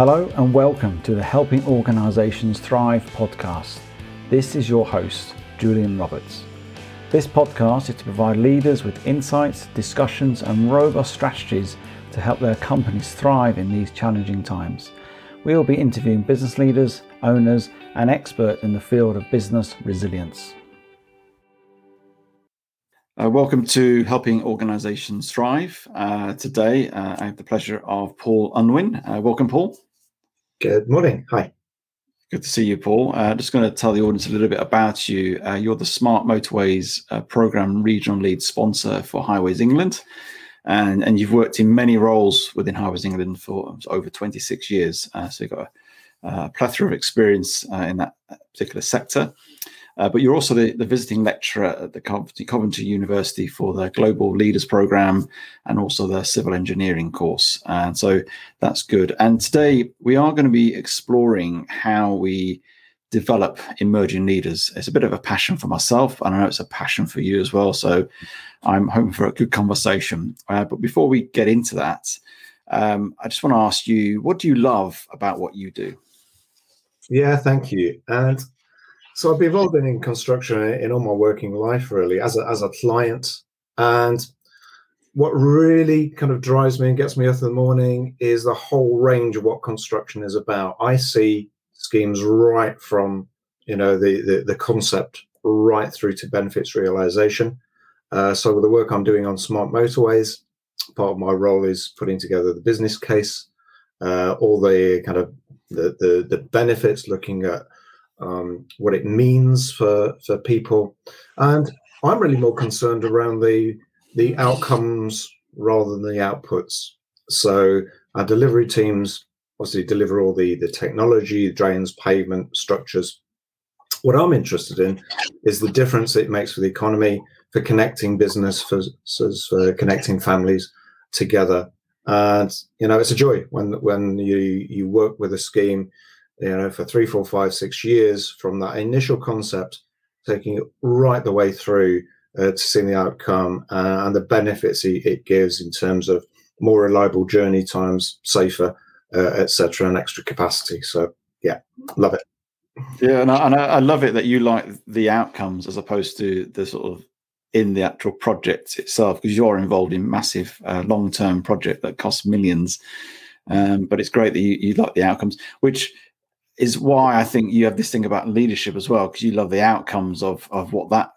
Hello and welcome to the Helping Organisations Thrive podcast. This is your host, Julian Roberts. This podcast is to provide leaders with insights, discussions, and robust strategies to help their companies thrive in these challenging times. We will be interviewing business leaders, owners, and experts in the field of business resilience. Uh, welcome to Helping Organisations Thrive. Uh, today, uh, I have the pleasure of Paul Unwin. Uh, welcome, Paul. Good morning. Hi. Good to see you, Paul. Uh, just going to tell the audience a little bit about you. Uh, you're the Smart Motorways uh, Programme Regional Lead Sponsor for Highways England, and, and you've worked in many roles within Highways England for um, over 26 years. Uh, so you've got a, a plethora of experience uh, in that particular sector. Uh, but you're also the, the, visiting lecturer at the Coventry University for the Global Leaders Program and also the Civil Engineering course. And so that's good. And today we are going to be exploring how we develop emerging leaders. It's a bit of a passion for myself, and I know it's a passion for you as well. So I'm hoping for a good conversation. Uh, but before we get into that, um, I just want to ask you, what do you love about what you do? Yeah, thank you. And so I've been involved in construction in all my working life, really, as a, as a client. And what really kind of drives me and gets me up in the morning is the whole range of what construction is about. I see schemes right from you know the the, the concept right through to benefits realization. Uh, so with the work I'm doing on smart motorways, part of my role is putting together the business case, uh, all the kind of the, the the benefits, looking at um, what it means for for people, and I'm really more concerned around the the outcomes rather than the outputs. So our delivery teams obviously deliver all the the technology, drains, pavement, structures. What I'm interested in is the difference it makes for the economy, for connecting business, for, for connecting families together. And you know, it's a joy when when you you work with a scheme you know, for three, four, five, six years from that initial concept, taking it right the way through uh, to seeing the outcome uh, and the benefits it, gives in terms of more reliable journey times, safer, uh, etc., and extra capacity. So, yeah, love it. Yeah, and I, and I love it that you like the outcomes as opposed to the sort of in the actual project itself because you're involved in massive uh, long-term project that costs millions. Um, but it's great that you, you like the outcomes, which is why I think you have this thing about leadership as well, because you love the outcomes of of what that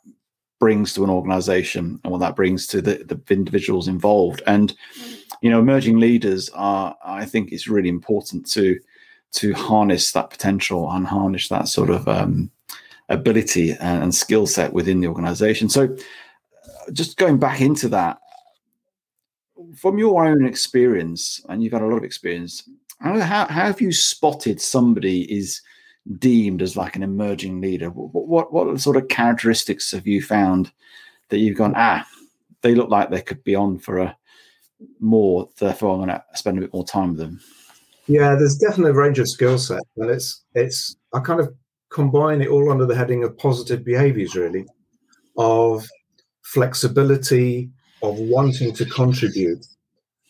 brings to an organization and what that brings to the, the individuals involved. And you know, emerging leaders are, I think, it's really important to to harness that potential and harness that sort of um, ability and, and skill set within the organization. So, just going back into that, from your own experience, and you've had a lot of experience, how, how, have you spotted somebody is deemed as like an emerging leader? What, what, what sort of characteristics have you found that you've gone, ah, they look like they could be on for a more, therefore I'm going to spend a bit more time with them? Yeah, there's definitely a range of skill set, and it's it's I kind of combine it all under the heading of positive behaviors, really, of flexibility, of wanting to contribute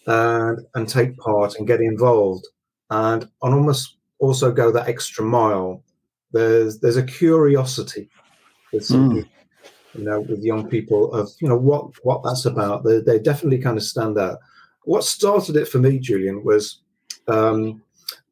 and and take part and get involved, and and almost also go that extra mile. There's there's a curiosity with some mm. you know, with young people of you know what what that's about. They they definitely kind of stand out. What started it for me, Julian, was um,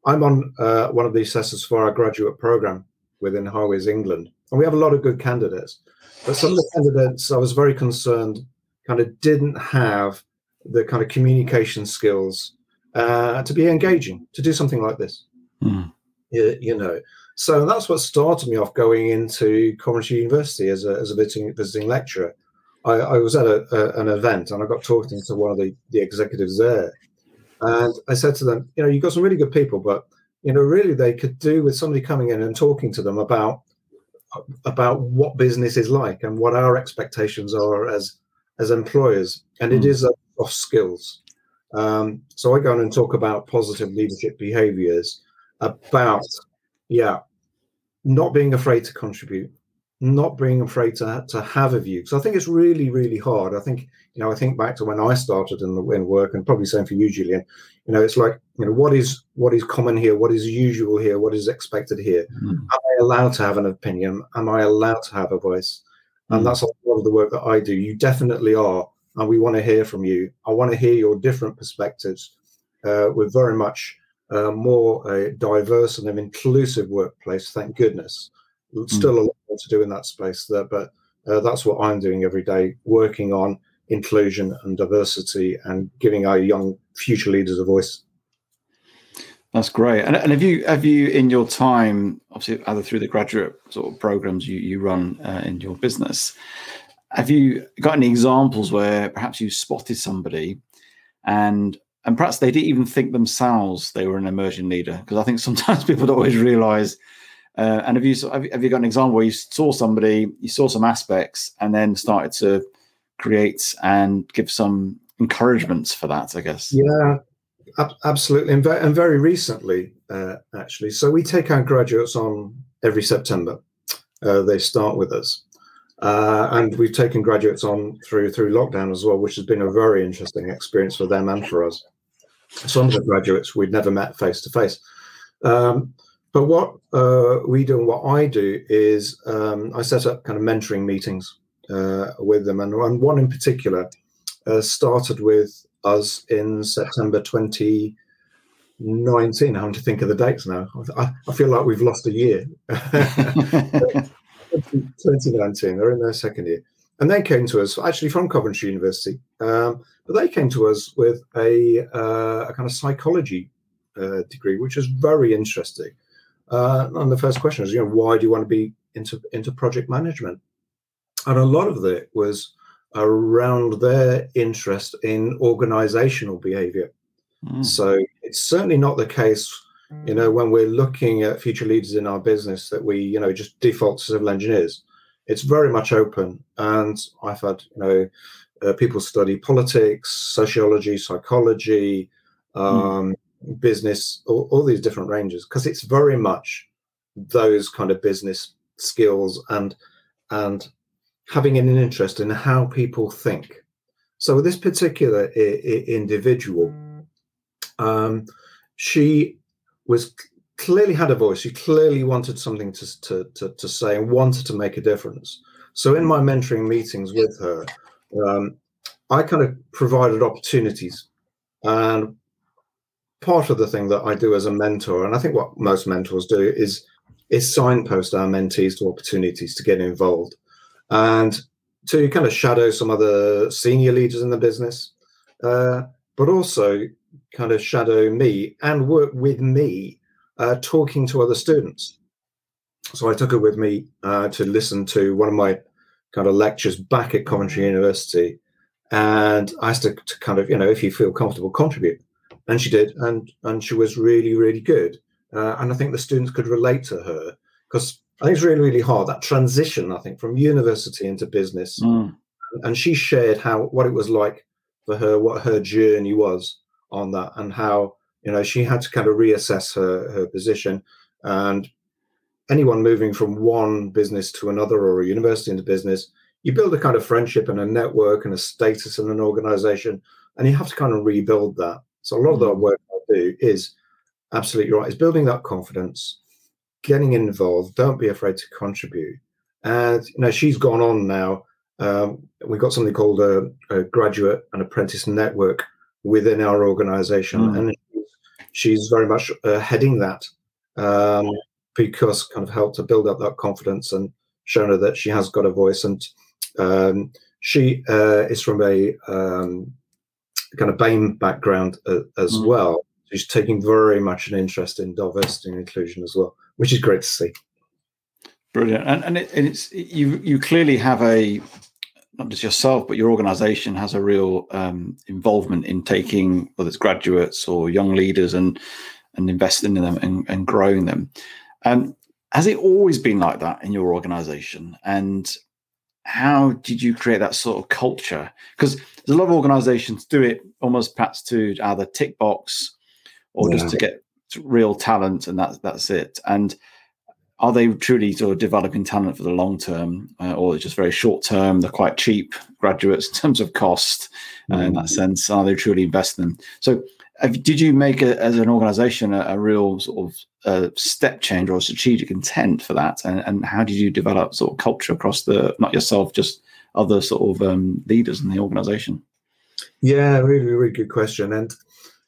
I'm on uh, one of the assessors for our graduate program within Highways England, and we have a lot of good candidates. But some of the candidates I was very concerned kind of didn't have the kind of communication skills uh, to be engaging, to do something like this. Mm. You, you, know, so that's what started me off going into Coventry University as a, as a visiting, visiting lecturer. I, I was at a, a, an event and I got talking to one of the, the executives there. And I said to them, you know, you've got some really good people, but, you know, really they could do with somebody coming in and talking to them about about what business is like and what our expectations are as as employers. And mm. it hmm. a soft skills. Um, so I go on and talk about positive leadership behaviors, about yeah, not being afraid to contribute, not being afraid to to have a view because I think it's really really hard. I think you know I think back to when I started in the in work and probably same for you, Julian. You know, it's like you know what is what is common here, what is usual here, what is expected here. Mm. Am I allowed to have an opinion? Am I allowed to have a voice? Mm. And that's a lot of the work that I do. You definitely are, and we want to hear from you. I want to hear your different perspectives. Uh, we're very much uh, more a diverse and an inclusive workplace. Thank goodness. Still mm. a lot more to do in that space there, but uh, that's what I'm doing every day, working on inclusion and diversity and giving our young future leaders a voice. That's great. And, and have you have you in your time, obviously either through the graduate sort of programs you you run uh, in your business, have you got any examples where perhaps you spotted somebody and and perhaps they didn't even think themselves they were an emerging leader because I think sometimes people don't always realize. Uh, and have you have you got an example where you saw somebody, you saw some aspects, and then started to create and give some encouragements for that? I guess. Yeah, ab- absolutely, and, ve- and, very recently, uh, actually. So we take our graduates on every September. Uh, they start with us, uh, and we've taken graduates on through through lockdown as well, which has been a very interesting experience for them and for us some of the graduates we'd never met face to face. But what uh, we do and what I do is um, I set up kind of mentoring meetings uh, with them, and, and, one in particular uh, started with us in September 2019. I'm to think of the dates now. I, I feel like we've lost a year. 2019, they're in their second year. And they came to us actually from Coventry University. Um, but they came to us with a, uh, a kind of psychology uh, degree, which is very interesting. Uh, and the first question is, you know, why do you want to be into into project management? And a lot of it was around their interest in organizational behavior. Mm. So it's certainly not the case, you know, when we're looking at future leaders in our business that we, you know, just default to civil engineers. It's very much open. And I've had, you know, uh, people study politics, sociology, psychology, hmm. um, mm. business, all, all, these different ranges, because it's very much those kind of business skills and and having an interest in how people think. So this particular I- I individual, um, she was clearly had a voice. She clearly wanted something to, to, to, to say and wanted to make a difference. So in my mentoring meetings with her, um, I kind of provided opportunities. And part of the thing that I do as a mentor, and I think what most mentors do, is is signpost our mentees to opportunities to get involved and to kind of shadow some other senior leaders in the business, uh, but also kind of shadow me and work with me uh, talking to other students. So I took her with me uh, to listen to one of my kind of lectures back at Coventry University. And I asked her to kind of, you know, if you feel comfortable, contribute. And she did. And, and she was really, really good. Uh, and I think the students could relate to her because I think it's really, really hard that transition, I think, from university into business. Mm. And she shared how what it was like for her, what her journey was on that, and how, you know, she had to kind of reassess her, her position. And anyone moving from one business to another or a university into business, you build a kind of friendship and a network and a status in an organization, and you have to kind of rebuild that. So a lot of the mm. work I do is absolutely right, is building that confidence, getting involved, don't be afraid to contribute. And you know, she's gone on now. Um, we've got something called a, a, graduate and apprentice network within our organization, mm. and she's very much uh, heading that. Um, because kind of helped to build up that confidence and shown her that she has got a voice. And um, she uh, is from a um, kind of BAME background uh, as mm. well. She's taking very much an interest in diversity and inclusion as well, which is great to see. Brilliant, and and, it, and it's you you clearly have a not just yourself, but your organisation has a real um, involvement in taking whether it's graduates or young leaders and and investing in them and, and growing them. Um, has it always been like that in your organization? And how did you create that sort of culture? Because there's a lot of organizations do it almost perhaps to either tick box or yeah. just to get real talent, and that's that's it. And are they truly sort of developing talent for the long term, uh, or it's just very short term? They're quite cheap graduates in terms of cost. Uh, mm. In that sense, are they truly investing? So, did you make a, as an organization a, a real sort of uh, step change or a strategic intent for that? And, and, how did you develop sort of culture across the not yourself, just other sort of um, leaders in the organization? Yeah, really, really good question, and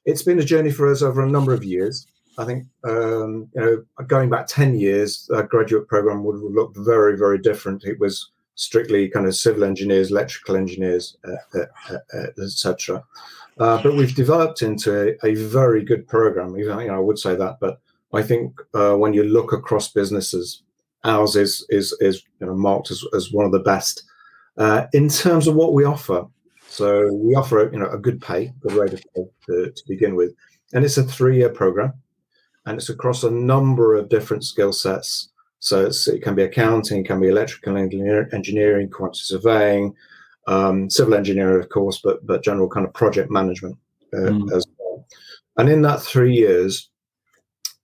it's been a journey for us over a number of years. I think um, you know, going back ten years, our graduate program would have looked very, very different. It was strictly kind of civil engineers, electrical engineers, uh, uh, uh, etc. Uh, but we've developed into a, a, very good program. Even you know, I would say that, but I think uh, when you look across businesses, ours is is is you know, marked as, as one of the best uh, in terms of what we offer. So we offer you know a good pay, good rate of pay to, to begin with, and it's a three year program and it's across a number of different skill sets. So it can be accounting, it can be electrical engineering, quantity surveying, um, civil engineering, of course, but but general kind of project management uh, mm. as well. And in that three years,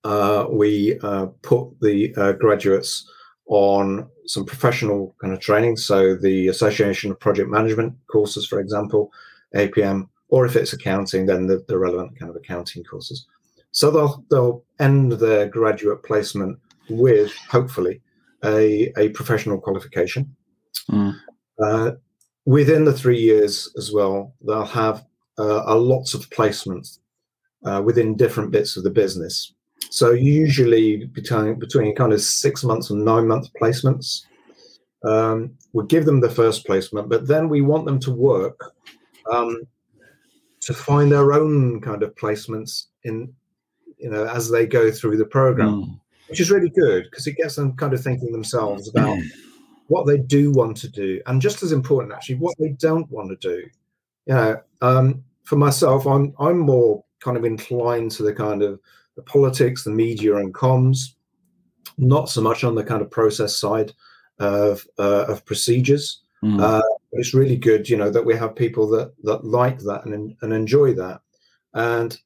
uh, we uh, put the uh, graduates on some professional kind of training. So the Association of Project Management courses, for example, APM, or if it's accounting, then the, the relevant kind of accounting courses. So they'll they'll end their graduate placement with hopefully a, a professional qualification. Mm. Uh, within the three years as well, they'll have uh, a lots of placements uh, within different bits of the business. So usually between between kind of six months and nine month placements. Um, we give them the first placement, but then we want them to work um, to find their own kind of placements in you know, as they go through the program, mm. which is really good because it gets them kind of thinking themselves about mm. what they do want to do, and just as important, actually, what they don't want to do. You know, um, for myself, I'm I'm more kind of inclined to the kind of the politics, the media, and comms, not so much on the kind of process side of uh, of procedures. Mm. Uh, it's really good, you know, that we have people that that like that and and enjoy that. And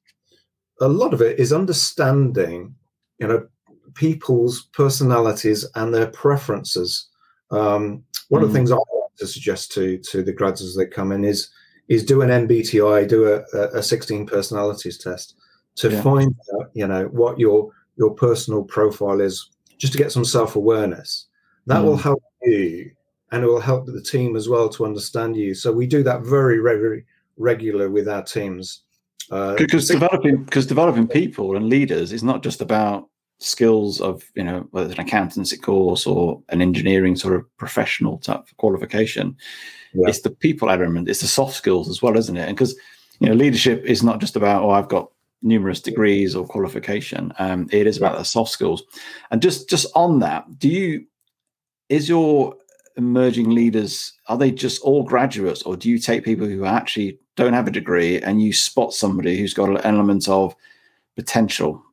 a lot of it is understanding, you know, people's personalities and their preferences. Um, one mm. of the hmm. things I like to suggest to to the grads as they come in is is do an MBTI, do a, a 16 personalities test to yeah. find out, you know, what your your personal profile is, just to get some self awareness. That mm. will hmm. help you, and it will help the team as well to understand you. So we do that very, very regular with our teams. Uh, because developing because developing people and leaders is not just about skills of you know whether it's an accountancy course or an engineering sort of professional type qualification yeah. it's the people element it's the soft skills as well isn't it and because you know leadership is not just about oh i've got numerous degrees or qualification um, it is about yeah. the soft skills and just just on that do you is your emerging leaders are they just all graduates or do you take people who are actually don't have a degree and you spot somebody who's got an element of potential.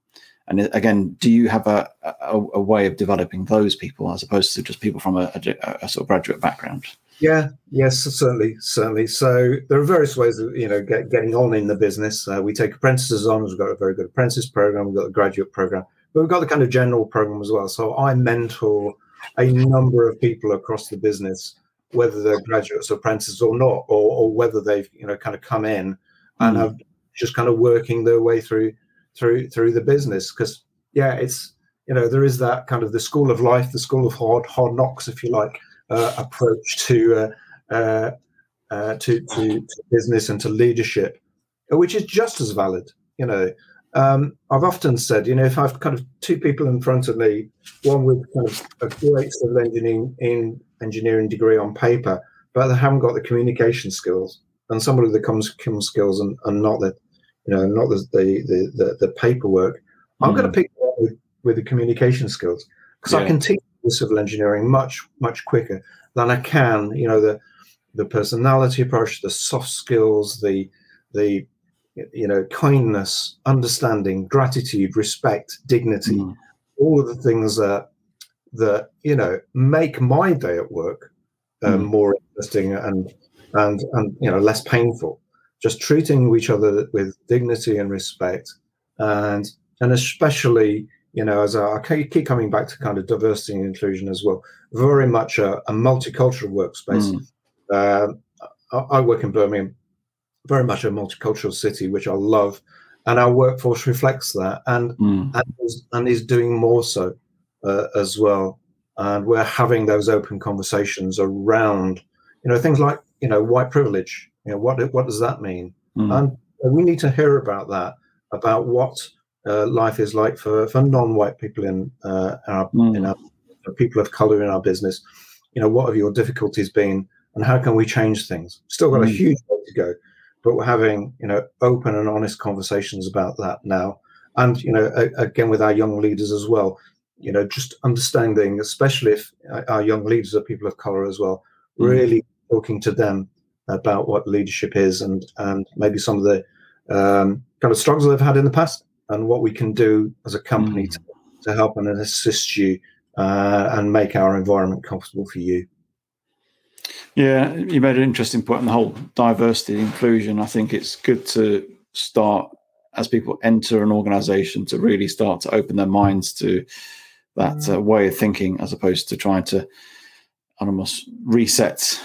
And again do you have a, a, a way of developing those people as opposed to just people from a, a, sort of graduate background? Yeah yes certainly certainly. So there are various ways of you know get, getting on in the business. Uh, we take apprentices on. We've got a very good apprentice program. We've got a graduate program but we've got the kind of general program as well. So i mentor a number of people across the business whether they're graduates or apprentices or not, or, or whether they've you know kind of come in and mm. have just kind of working their way through through through the business. Because yeah, it's you know there is that kind of the school of life, the school of hard hard knocks, if you like, uh, approach to, uh, uh, uh to to to business and to leadership, which is just as valid. You know, um, I've often said, you know, if I've kind of two people in front of me, one with kind of a great civil engineering in engineering degree on paper, but they haven't got the communication skills, and somebody with the comms skills and, and not the, you know, not the the the, the paperwork, mm. I'm going to pick with, with the communication skills because yeah. I can teach the civil engineering much much quicker than I can, you know, the the personality approach, the soft skills, the the you know, kindness, understanding, gratitude, respect, dignity, mm. all of the things that that you know make my day at work um, mm. more interesting and and and you know less painful. Just treating each other with dignity and respect, and and especially you know, as I keep coming back to kind of diversity and inclusion as well, very much a, a multicultural workspace. Mm. Uh, I work in Birmingham, very much a multicultural city, which I love, and our workforce reflects that, and mm. and, is, and is doing more so uh, as well. And we're having those open conversations around, you know, things like you know white privilege. You know, what what does that mean? Mm. And we need to hear about that, about what uh, life is like for, for non-white people in uh, our, mm. in our people of color in our business. You know, what have your difficulties been, and how can we change things? Still got mm. a huge way to go, but we're having you know open and honest conversations about that now, and you know a, again with our young leaders as well. You know, just understanding, especially if our young leaders are people of color as well, mm. really talking to them about what leadership is and and maybe some of the um, kind of struggles they've had in the past and what we can do as a company mm. to, to, help and assist you uh, and make our environment comfortable for you. Yeah, you made an interesting point on the whole diversity inclusion. I think it's good to start as people enter an organization to really start to open their minds to that uh, way of thinking as opposed to trying to almost reset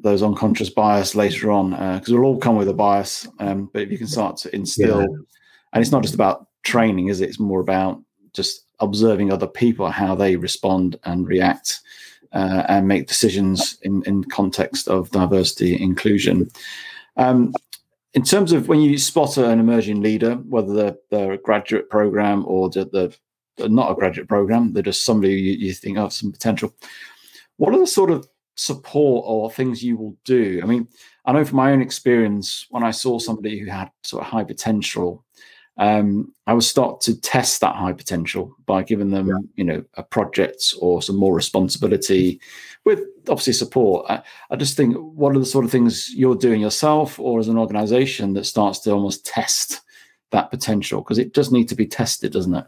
those unconscious bias later on because uh, we'll all come with a bias um, but if you can start to instill yeah. and it's not just about training is it it's more about just observing other people how they respond and react uh, and make decisions in, in context of diversity inclusion um, in terms of when you spot an emerging leader whether they're, they're a graduate program or they're, they're, not a graduate program they're just somebody you, you think have some potential what are the sort of support or things you will do? I mean, I know from my own experience, when I saw somebody who had sort of high potential, um, I would start to test that high potential by giving them, yeah. you know, a project or some more responsibility with obviously support. I, I, just think, what are the sort of things you're doing yourself or as an organization that starts to almost test that potential? Because it does need to be tested, doesn't it?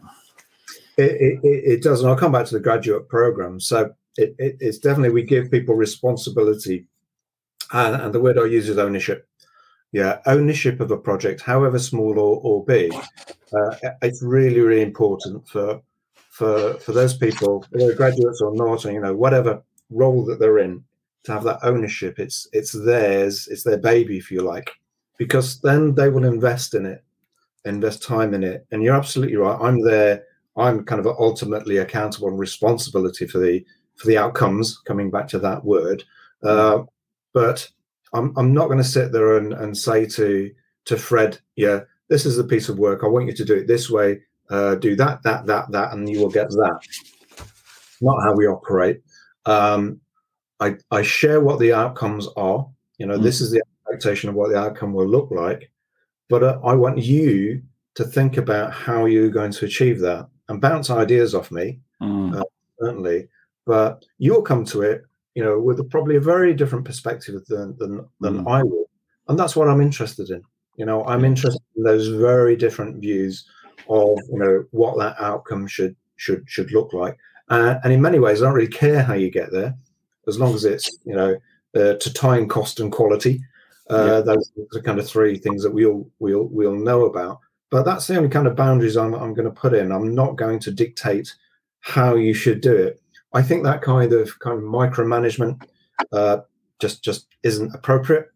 It, it, it does. And I'll come back to the graduate program. So it, it, it's definitely we give people responsibility, and, and the word I use is ownership. Yeah, ownership of a project, however small or, or big, uh, it's really really important for for for those people, whether graduates or not, or you know whatever role that they're in, to have that ownership. It's it's theirs, it's their baby, if you like, because then they will invest in it, invest time in it. And you're absolutely right. I'm there. I'm kind of ultimately accountable and responsibility for the for the outcomes, coming back to that word. Uh, but I'm, I'm not going to sit there and, and say to to Fred, yeah, this is a piece of work. I want you to do it this way. Uh, do that, that, that, that, and you will get that. Not how we operate. Um, I, I share what the outcomes are. You know, mm. this is the expectation of what the outcome will look like. But uh, I want you to think about how you're going to achieve that and bounce ideas off me, mm. uh, certainly but you'll come to it, you know, with a, probably a very different perspective than than, than mm. I will, and that's what I'm interested in. You know, I'm interested in those very different views of you know what that outcome should should should look like, uh, and in many ways, I don't really care how you get there, as long as it's you know uh, to time, cost, and quality. Uh, yeah. Those are kind of three things that we all we all we all know about. But that's the only kind of boundaries I'm I'm going to put in. I'm not going to dictate how you should do it. I think that kind of kind of micromanagement uh, just just isn't appropriate.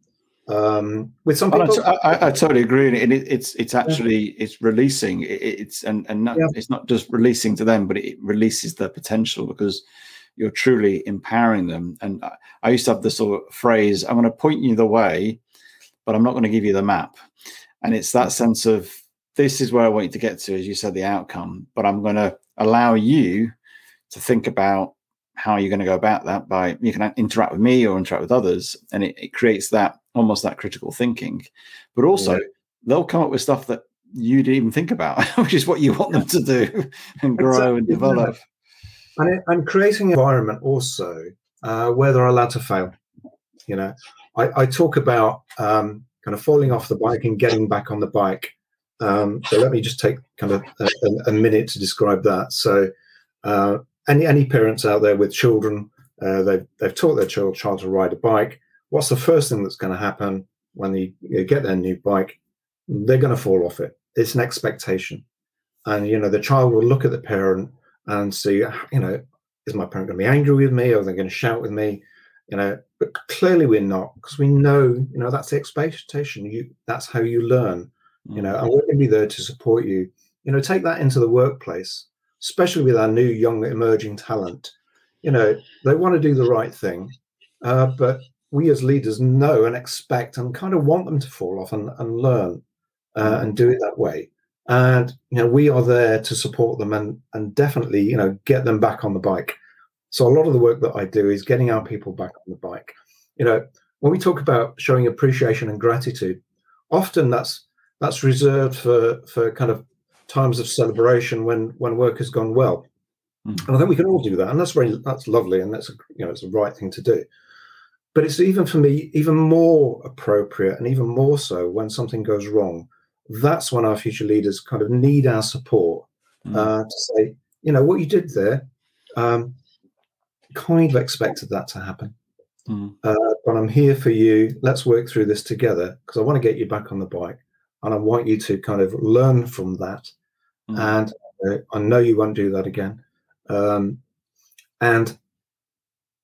Um, with some people, I, I, I, totally agree, and it, it's it's actually it's releasing. It, it's and and not, yeah. it's not just releasing to them, but it releases their potential because you're truly empowering them. And I, I used to have this sort of phrase: "I'm going to point you the way, but I'm not going to give you the map." And it's that sense of this is where I want you to get to, as you said, the outcome, but I'm going to allow you to think about how you're going to go about that by you can interact with me or interact with others and it, it creates that almost that critical thinking but also yeah. they'll come up with stuff that you didn't even think about which is what you want them to do and grow exactly. and develop and, and creating an environment also uh, where they're allowed to fail you know i, I talk about um, kind of falling off the bike and getting back on the bike um, so let me just take kind of a, a minute to describe that so uh, any any parents out there with children, uh, they've they've taught their child child to ride a bike. What's the first thing that's going to happen when they get their new bike? They're going to fall off it. It's an expectation. and you know the child will look at the parent and see you know is my parent going to be angry with me or are they going to shout with me you know but clearly we're not because we know you know that's the expectation you that's how you learn you know and we're going to be there to support you. You know take that into the workplace especially with our new young emerging talent. You know they want to do the right thing uh, but we as leaders know and expect and kind of want them to fall off and, and learn uh, and do it that way. And you know we are there to support them and and definitely you know get them back on the bike. So a lot of the work that i do is getting our people back on the bike. You know when we talk about showing appreciation and gratitude often that's that's reserved for for kind of times of celebration when when work has gone well mm. and i think we can all do that and that's very that's lovely and that's a, you know it's the right thing to do but it's even for me even more appropriate and even more so when something goes wrong that's when our future leaders kind of need our support mm. uh, to say, you know, what you did there, um, kind of expected that to happen. Mm. Uh, but I'm here for you. Let's work through this together because I want to get you back on the bike and I want you to kind of learn from that. Mm. And uh, I know you won't do that again. Um, and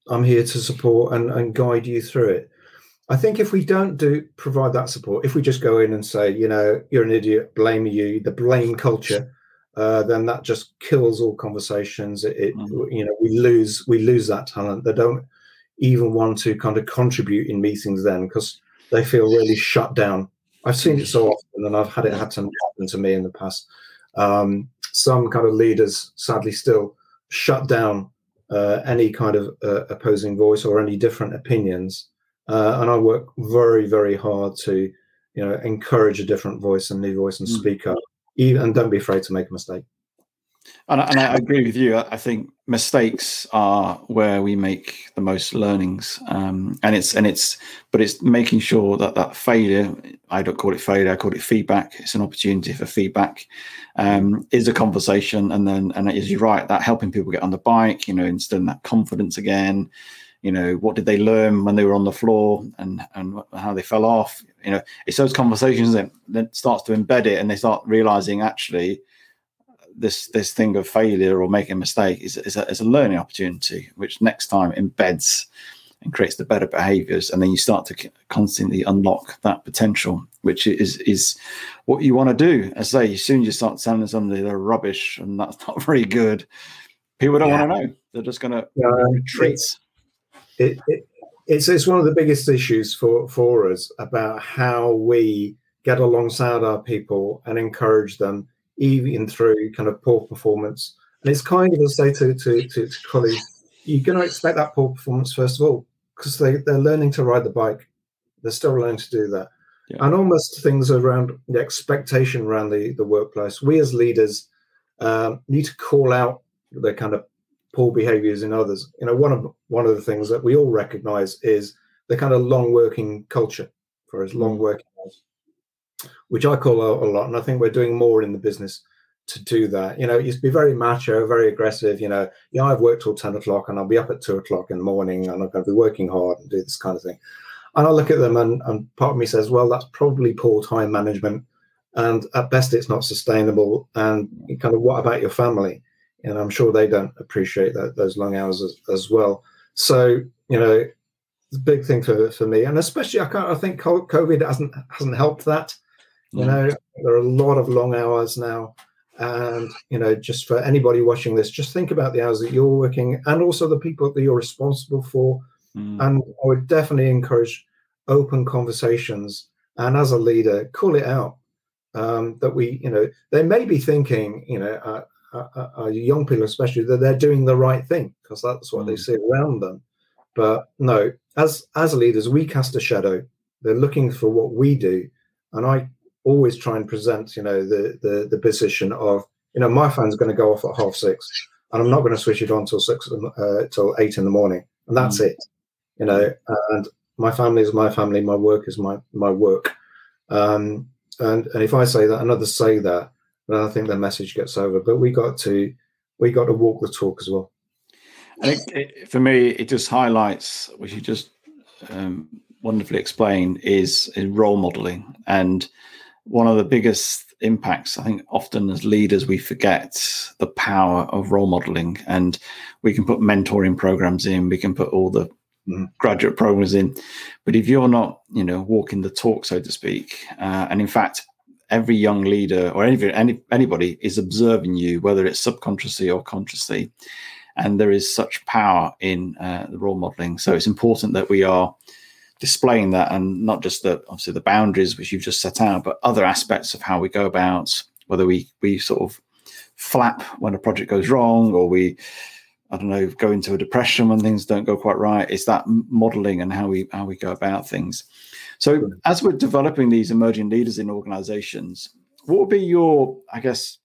I'm here to support and, and guide you through it. I think if we don't do provide that support, if we just go in and say, you know, you're an idiot, blame you, the blame culture, uh, then that just kills all conversations. It, it mm-hmm. you know, we lose we lose that talent. They don't even want to kind of contribute in meetings then because they feel really shut down. I've seen it so often, and I've had it happen to me in the past. Um, some kind of leaders, sadly, still shut down uh, any kind of uh, opposing voice or any different opinions uh, and I work very, very hard to, you know, encourage a different voice and new voice and mm. speak up, even, and don't be afraid to make a mistake. And, and I agree with you. I think mistakes are where we make the most learnings, um, and it's and it's, but it's making sure that that failure. I don't call it failure. I call it feedback. It's an opportunity for feedback. Um, is a conversation, and then and as you're right, that helping people get on the bike, you know, instilling that confidence again you know what did they learn when they were on the floor and and how they fell off you know it's those conversations that that starts to embed it and they start realizing actually this this thing of failure or making a mistake is, is, a, is a learning opportunity which next time embeds and creates the better behaviors. And then you start to constantly unlock that potential which is is what you want to do. As I say as soon as you start telling somebody they're rubbish and that's not very good people don't yeah. want to know. They're just going to yeah, retreat. it, it, it's it's one of the biggest issues for for us about how we get alongside our people and encourage them even through kind of poor performance. And it's kind of as say to, to, to, to colleagues, you're going to expect that poor performance first of all because they they're learning to ride the bike. They're still learning to do that. Yeah. And almost things around the expectation around the, the workplace. We as leaders um, need to call out the kind of poor behaviors in others. You know, one of one of the things that we all recognize is the kind of long working culture for as long mm. working which I call a, a lot. And I think we're doing more in the business to do that. You know, it used to be very macho, very aggressive. You know, yeah, I've worked till 10 o'clock and I'll be up at two o'clock in the morning and I'm going to be working hard and do this kind of thing. And I look at them and, and part of me says, well, that's probably poor time management. And at best, it's not sustainable. And kind of, what about your family? and I'm sure they don't appreciate that those long hours as, as well. So you know, big thing for, for me, and especially I, can't, I think COVID hasn't hasn't helped that. You know, there are a lot of long hours now, and you know, just for anybody watching this, just think about the hours that you're working, and also the people that you're responsible for. Mm. And I would definitely encourage open conversations, and as a leader, call it out. Um, that we, you know, they may be thinking, you know, uh, uh, uh, young people especially that they're doing the right thing because that's what mm. they see around them but no as as leaders we cast a shadow they're looking for what we do and i always try and present you know the the, the position of you know my phone's going to go off at half six and i'm not going to switch it on till six uh, till eight in the morning and that's mm. it you know and my family is my family my work is my my work um and and if i say that and others say that and I think the message gets over. But we got to we got to walk the talk as well. I think it, for me, it just highlights, which you just um, wonderfully explained, is, is role modeling. And one of the biggest impacts. I think often as leaders we forget the power of role modeling, and we can put mentoring programs in, we can put all the mm. graduate programs in, but if you're not, you know, walking the talk, so to speak, uh, and in fact, every young leader or any, any anybody is observing you, whether it's subconsciously or consciously, and there is such power in uh, the role modeling. So it's important that we are displaying that and not just the obviously the boundaries which you've just set out but other aspects of how we go about whether we we sort of flap when a project goes wrong or we i don't know go into a depression when things don't go quite right. It's that modeling and how we how we go about things. So as we're developing these emerging leaders in organizations what would be your i guess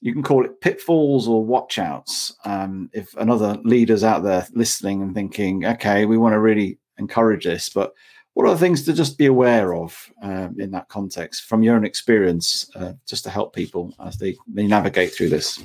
you can call it pitfalls or watchouts? Um, if another leaders out there listening and thinking okay we want to really encourage this, but what are the things to just be aware of um, in that context from your own experience, uh, just to help people as they, they navigate through this?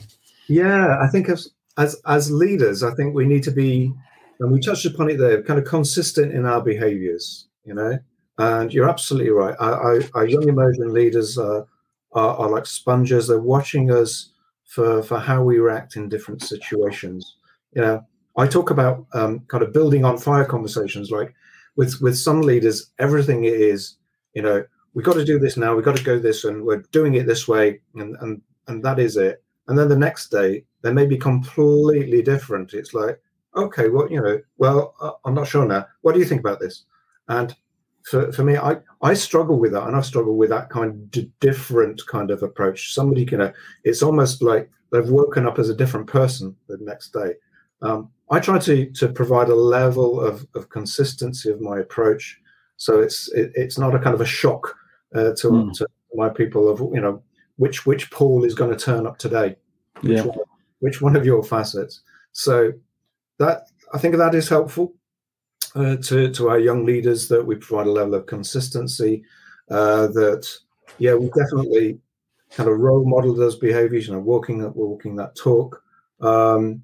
Yeah, I think as, as as leaders, I think we need to be, and we touched upon it there, kind of consistent in our behaviours. You know, and you're absolutely right. Our, our young emerging leaders are, are, are like sponges. They're watching us for for how we react in different situations. You know, I talk about um, kind of building on fire conversations. Like with with some leaders, everything is you know we got to do this now. We got to go this, and we're doing it this way, and and and that is it. And then the next day, they may be completely different. It's like, okay, well, you know, well, uh, I'm not sure now. What do you think about this? And for, for me, I, I struggle with that, and I struggle with that kind of different kind of approach. Somebody can, uh, it's almost like they've woken up as a different person the next day. Um, I try to to provide a level of, of consistency of my approach, so it's it, it's not a kind of a shock uh, to, mm. to my people of you know which which Paul is going to turn up today, which, yeah. one, which one of your facets. So that I think that is helpful uh, to to our young leaders that we provide a level of consistency. Uh, that yeah, we definitely kind of role model those behaviors. You know, walking walking that talk. Um,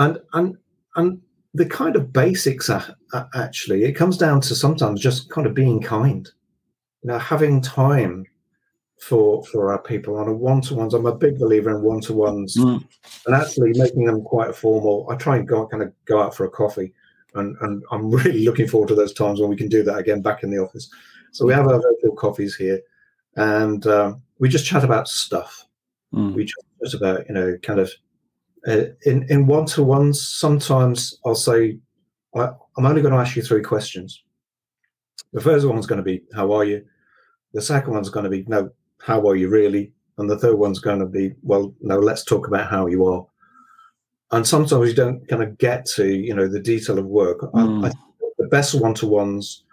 and and and the kind of basics are, are actually it comes down to sometimes just kind of being kind. You know having time for for our people. On a one-to-ones i'm a big believer in one-to-ones. Mm. and actually making them quite formal i try and go kind of go out for a coffee. And and i'm really looking forward to those times when we can do that again back in the office. So we have our virtual coffees here. And um, we just chat about stuff. Mm. we chat about you know kind of uh, in in one to ones, sometimes I'll say, I, am only going to ask you three questions. The first one's going to be, How are you? The second one's going to be, No, how are you really? And the third one's going to be, Well, no, let's talk about how you are. And sometimes you don't kind of get to, you know, the detail of work. Mm. I, I, the best one to ones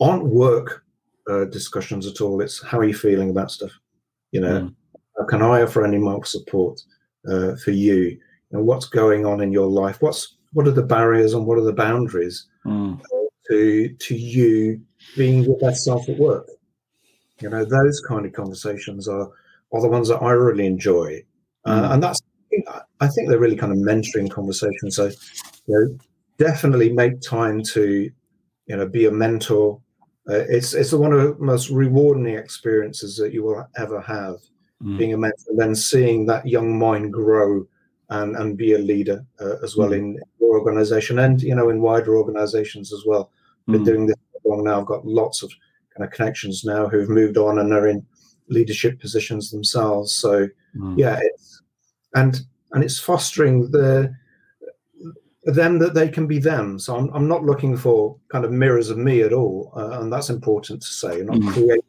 aren't work uh, discussions at all. It's how are you feeling about stuff? You know, mm. how can I offer any more support? Uh, for you. And what's going on in your life? What's what are the barriers and what are the boundaries mm. to to you being your best self at work? You know those kind of conversations are are the ones that i really enjoy. Uh, mm. and that's i think they're really kind of mentoring conversations. So you know definitely make time to you know be a mentor. Uh, it's it's one of the most rewarding experiences that you will ever have mm. being a mentor, and then seeing that young mind grow and, and be a leader uh, as well mm. in your organization and you know in wider organizations as well. I've been mm. doing this for long now. I've got lots of kind of connections now who've moved on and are in leadership positions themselves. So mm. yeah, it's and and it's fostering the them that they can be them. So I'm, I'm not looking for kind of mirrors of me at all, uh, and that's important to say. I'm not mm. creating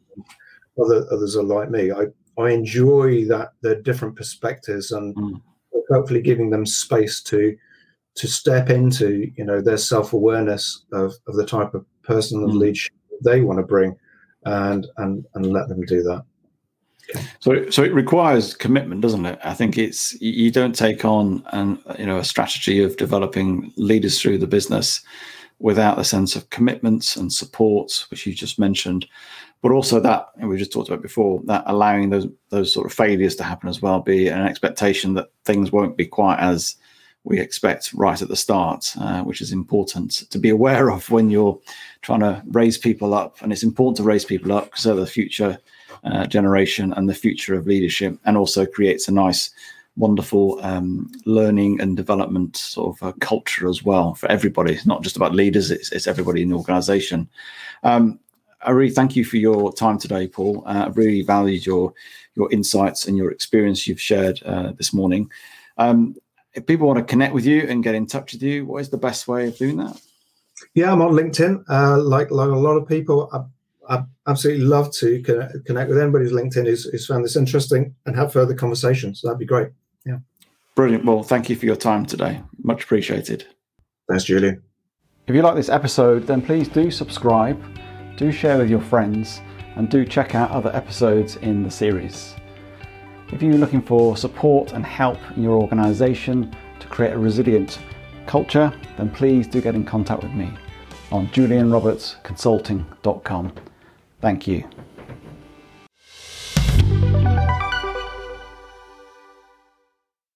other others are like me. I I enjoy that the different perspectives and mm. hopefully giving them space to to step into you know their self awareness of, of the type of person and mm. leadership they want to bring and and and let them do that. So, so it requires commitment, doesn't it? I think it's you don't take on an you know a strategy of developing leaders through the business without a sense of commitment and support, which you just mentioned, but also that we just talked about before that allowing those those sort of failures to happen as well be an expectation that things won't be quite as we expect right at the start, uh, which is important to be aware of when you're trying to raise people up. And it's important to raise people up they're the future uh, generation and the future of leadership, and also creates a nice, wonderful um, learning and development sort of uh, culture as well for everybody. It's not just about leaders; it's, it's everybody in the organisation. Um, I really thank you for your time today, Paul. Uh, I've really valued your your insights and your experience you've shared uh, this morning. Um, if people want to connect with you and get in touch with you, what is the best way of doing that? Yeah, I'm on LinkedIn. Uh, like like a lot of people, I, I absolutely love to connect, connect with anybody who's LinkedIn who's, who's found this interesting and have further conversations. That'd be great. Yeah. Brilliant. Well, thank you for your time today. Much appreciated. Thanks, Julian. If you like this episode, then please do subscribe, do share with your friends, and do check out other episodes in the series. If you're looking for support and help in your organisation to create a resilient culture, then please do get in contact with me on julianrobertsconsulting.com. Thank you.